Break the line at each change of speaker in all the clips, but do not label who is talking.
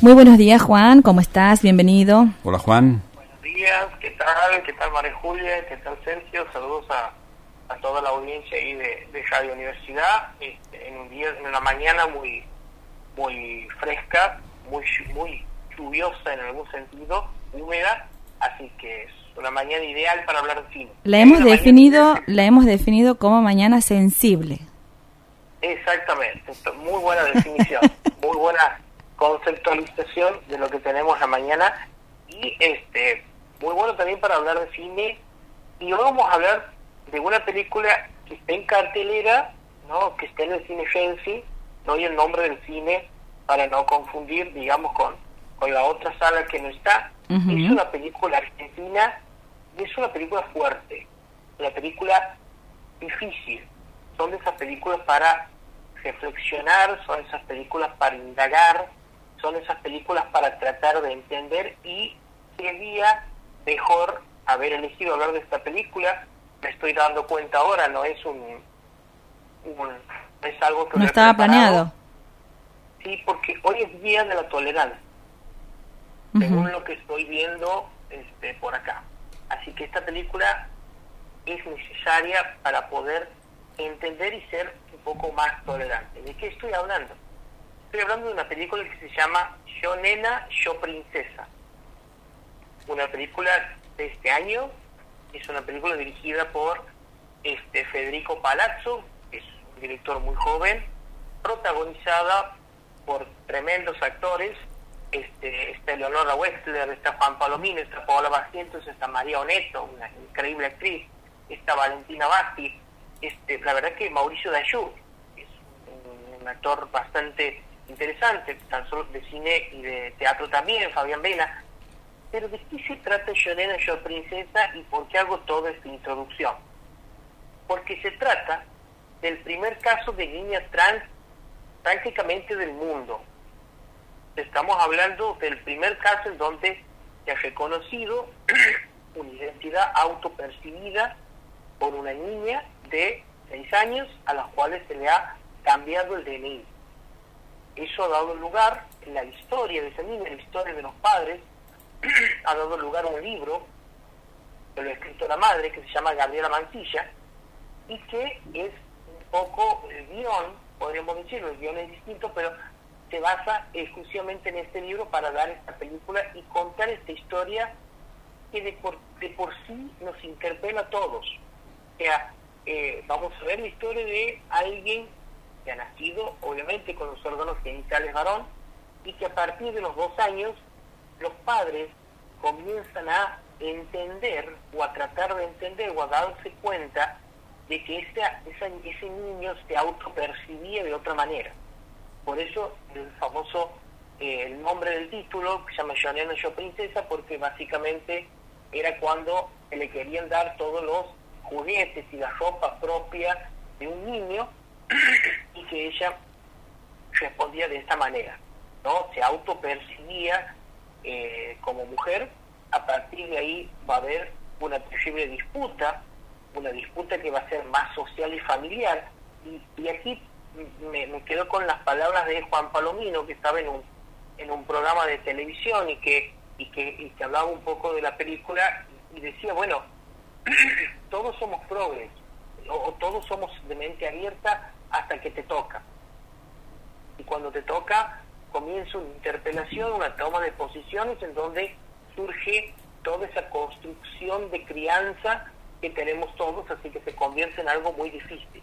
Muy buenos días, Juan. ¿Cómo estás? Bienvenido.
Hola, Juan.
Buenos días. ¿Qué tal? ¿Qué tal, María Julia? ¿Qué tal, Sergio? Saludos a, a toda la audiencia ahí de, de Radio Universidad. Este, en un día, en una mañana muy muy fresca, muy muy lluviosa en algún sentido, húmeda, así que es una mañana ideal para hablar de cine.
La hemos definido, la hemos definido como mañana sensible.
Exactamente, muy buena definición, muy buena conceptualización de lo que tenemos la mañana. Y este muy bueno también para hablar de cine. Y hoy vamos a hablar de una película que está en cartelera, no, que está en el cine Fancy, no hay el nombre del cine para no confundir, digamos, con, con la otra sala que no está. Es una película argentina y es una película fuerte, una película difícil. Son de esas películas para reflexionar, son esas películas para indagar, son esas películas para tratar de entender y sería mejor haber elegido hablar de esta película. Me estoy dando cuenta ahora, no es un, es algo que
no estaba planeado.
Sí, porque hoy es día de la tolerancia, según lo que estoy viendo este, por acá. Así que esta película es necesaria para poder entender y ser un poco más tolerante. ¿De qué estoy hablando? Estoy hablando de una película que se llama Yo Nena, Yo Princesa. Una película de este año. Es una película dirigida por este Federico Palazzo, que es un director muy joven, protagonizada por tremendos actores. Este, está Eleonora Wexler, está Juan Palomino, está Paola Bascientos, está María Oneto, una increíble actriz, está Valentina Basti, este, la verdad que Mauricio Dayú es un actor bastante interesante, tan solo de cine y de teatro también, Fabián Vela. Pero ¿de qué se trata Yo Nena, Yo Princesa y por qué hago toda esta introducción? Porque se trata del primer caso de niña trans prácticamente del mundo. Estamos hablando del primer caso en donde se ha reconocido una identidad autopercibida por una niña de 6 años a las cuales se le ha cambiado el DNI eso ha dado lugar, en la historia de ese niño, en la historia de los padres, ha dado lugar a un libro que lo ha escrito la madre, que se llama Gabriela Mancilla, y que es un poco el guion, podríamos decirlo, el guion es distinto, pero se basa exclusivamente en este libro para dar esta película y contar esta historia que de por, de por sí nos interpela a todos. O sea, eh, vamos a ver la historia de alguien ha nacido obviamente con los órganos genitales varón y que a partir de los dos años los padres comienzan a entender o a tratar de entender o a darse cuenta de que ese, ese niño se autopercibía de otra manera. Por eso el famoso, eh, el nombre del título, se llama Yo Nena, Yo Princesa, porque básicamente era cuando le querían dar todos los juguetes y la ropa propia de un niño y que ella respondía de esta manera, ¿no? Se autopercibía eh, como mujer, a partir de ahí va a haber una posible disputa, una disputa que va a ser más social y familiar, y, aquí me, quedo con las palabras de Juan Palomino, que estaba en un, en un programa de televisión y que, y que, y que hablaba un poco de la película y decía, bueno, todos somos progres, o todos somos de mente abierta hasta que te toca. Y cuando te toca, comienza una interpelación, una toma de posiciones en donde surge toda esa construcción de crianza que tenemos todos, así que se convierte en algo muy difícil.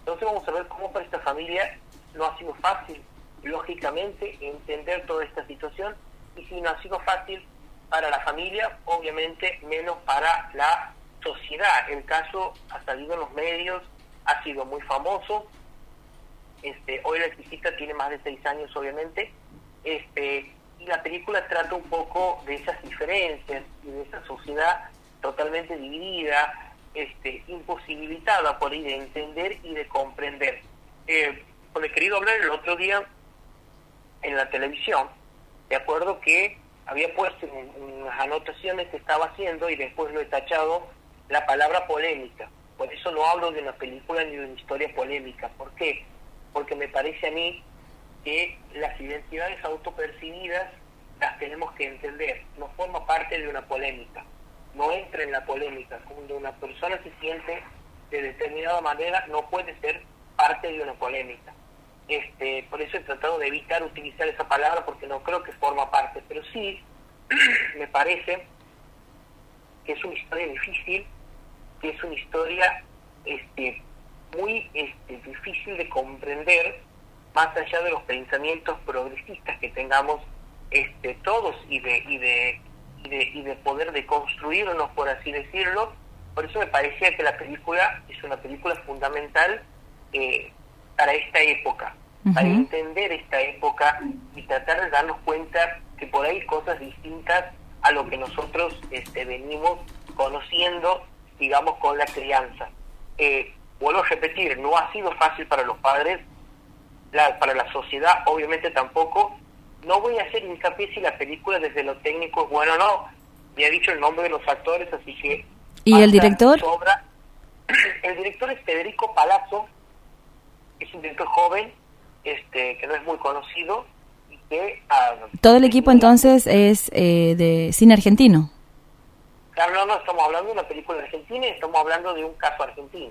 Entonces vamos a ver cómo para esta familia no ha sido fácil, lógicamente, entender toda esta situación, y si no ha sido fácil para la familia, obviamente menos para la sociedad. El caso ha salido en los medios, ha sido muy famoso, este, hoy la visita tiene más de seis años, obviamente, este, y la película trata un poco de esas diferencias y de esa sociedad totalmente dividida, este, imposibilitada por ahí de entender y de comprender. Eh, con el querido hablar el otro día en la televisión, de acuerdo que había puesto unas anotaciones que estaba haciendo y después lo he tachado la palabra polémica. Por eso no hablo de una película ni de una historia polémica. ¿Por qué? Porque me parece a mí que las identidades autopercibidas las tenemos que entender, no forma parte de una polémica, no entra en la polémica, cuando una persona se siente de determinada manera no puede ser parte de una polémica. Este, por eso he tratado de evitar utilizar esa palabra porque no creo que forma parte, pero sí me parece que es una historia difícil, que es una historia este, muy este, difícil de comprender, más allá de los pensamientos progresistas que tengamos este, todos y de, y de, y de, y de poder deconstruirnos, por así decirlo. Por eso me parecía que la película es una película fundamental eh, para esta época, para entender esta época y tratar de darnos cuenta que por ahí hay cosas distintas a lo que nosotros este, venimos conociendo, digamos, con la crianza. Eh, vuelvo a repetir, no ha sido fácil para los padres, para la sociedad obviamente tampoco. No voy a hacer hincapié si la película desde lo técnico es buena o no. Me ha dicho el nombre de los actores, así que...
¿Y el director?
El director es Federico Palazzo, es un director joven, este que no es muy conocido, y que... Ah,
Todo el equipo entonces es eh, de cine argentino.
Claro, no, no, estamos hablando de una película argentina y estamos hablando de un caso argentino.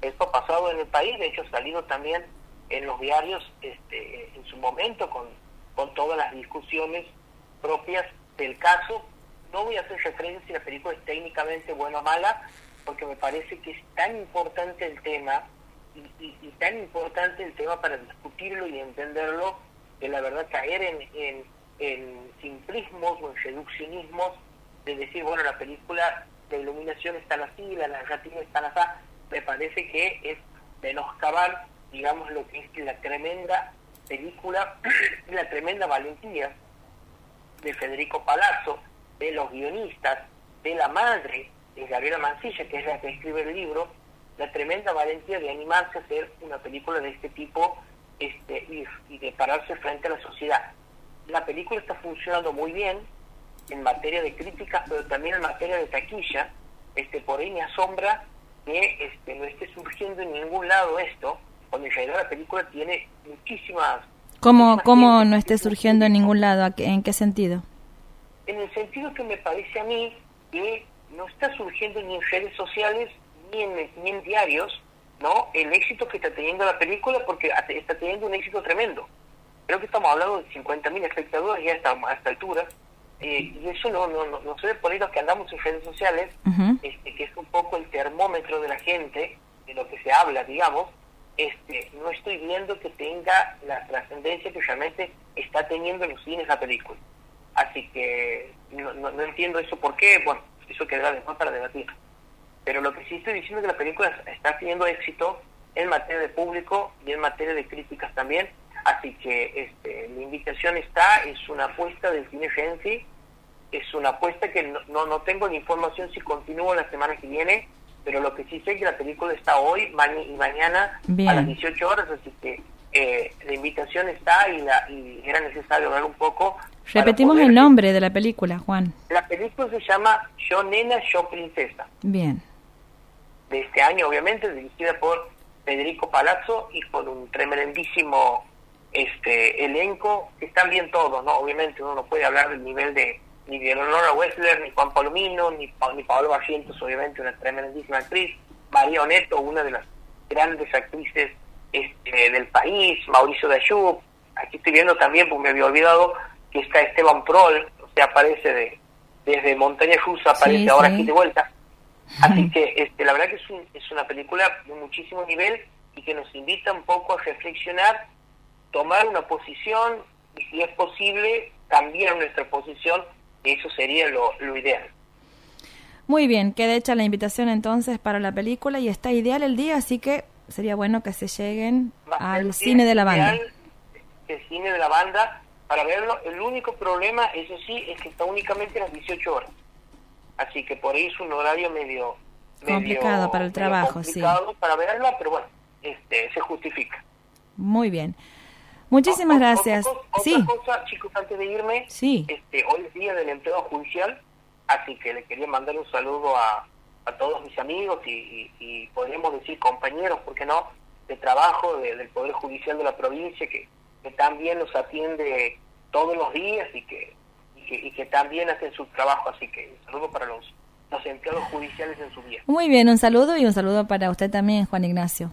Esto ha pasado en el país, de hecho ha salido también en los diarios este, en su momento con, con todas las discusiones propias del caso. No voy a hacer referencia si la película es técnicamente buena o mala, porque me parece que es tan importante el tema y, y, tan importante el tema para discutirlo y entenderlo que la verdad caer en, en, en simplismos o en reduccionismos de decir, bueno, la película de iluminación está así, la narrativa está así, me parece que es menoscabar, digamos, lo que es la tremenda película, la tremenda valentía de Federico Palazzo, de los guionistas, de la madre de Gabriela Mancilla, que es la que escribe el libro, la tremenda valentía de animarse a hacer una película de este tipo este, y, y de pararse frente a la sociedad. La película está funcionando muy bien, en materia de críticas, pero también en materia de taquilla, este, por ahí me asombra que este, no esté surgiendo en ningún lado esto, cuando en realidad la película tiene muchísimas...
¿Cómo, cómo no esté surgiendo en ningún lado? ¿En qué sentido?
En el sentido que me parece a mí que no está surgiendo ni en redes sociales ni en, ni en diarios, ¿no? El éxito que está teniendo la película porque está teniendo un éxito tremendo. Creo que estamos hablando de 50.000 espectadores ya hasta a esta altura eh, y eso no, no, no, ve por ahí los que andamos en redes sociales, este, que es un poco el termómetro de la gente, de lo que se habla, digamos, este, no estoy viendo que tenga la trascendencia que realmente está teniendo en los cines la película. Así que no, no, entiendo eso por qué, bueno, eso quedará después para debatir. Pero lo que sí estoy diciendo es que la película está teniendo éxito en materia de público y en materia de críticas también, Así que este, mi invitación está, es una apuesta del cine Gensi, es una apuesta que no, no, tengo ni información si continúa la semana que viene, pero lo que sí sé es que la película está hoy y mañana a las 18 horas, así que eh, la invitación está y, la, y era necesario hablar un poco.
Repetimos el nombre de la película, Juan.
La película se llama Yo Nena, Yo Princesa.
Bien.
De este año, obviamente, dirigida por Federico Palazzo y por un tremendísimo este elenco, están bien todos, ¿no? Obviamente uno no puede hablar del nivel de ni de Leonora Wessler, ni Juan Palomino, ni, ni Pablo Barrientos, obviamente una tremendísima actriz, María Oneto, una de las grandes actrices este, del país, Mauricio Dayub, aquí estoy viendo también, porque me había olvidado que está Esteban Prol, o sea, aparece de, desde Montaña Rusa, aparece ahora aquí de vuelta. Así que este, la verdad que es, un, es una película de muchísimo nivel y que nos invita un poco a reflexionar tomar una posición y si es posible cambiar nuestra posición, eso sería lo, ideal.
Muy bien, queda hecha la invitación entonces para la película y está ideal el día, así que sería bueno que se lleguen al cine de la banda.
El cine de la banda para verlo. El único problema, eso sí, es que está únicamente a las 18 horas. Así que por ahí es un horario medio...
Complicado para el trabajo,
complicado para verla, pero bueno, este, se justifica.
Muy bien. Muchísimas gracias.
Otra,
sí.
cosa, chicos, antes de irme,
sí.
este, hoy es día del empleo judicial, así que le quería mandar un saludo a, a todos mis amigos y, y, podríamos decir compañeros, ¿por qué no?, de trabajo del Poder Judicial de la provincia, que que también nos atiende todos los días y que, y que, también hacen su trabajo. Así que un saludo para los, los empleados judiciales en su día.
Muy bien, un saludo y un saludo para usted también, Juan Ignacio.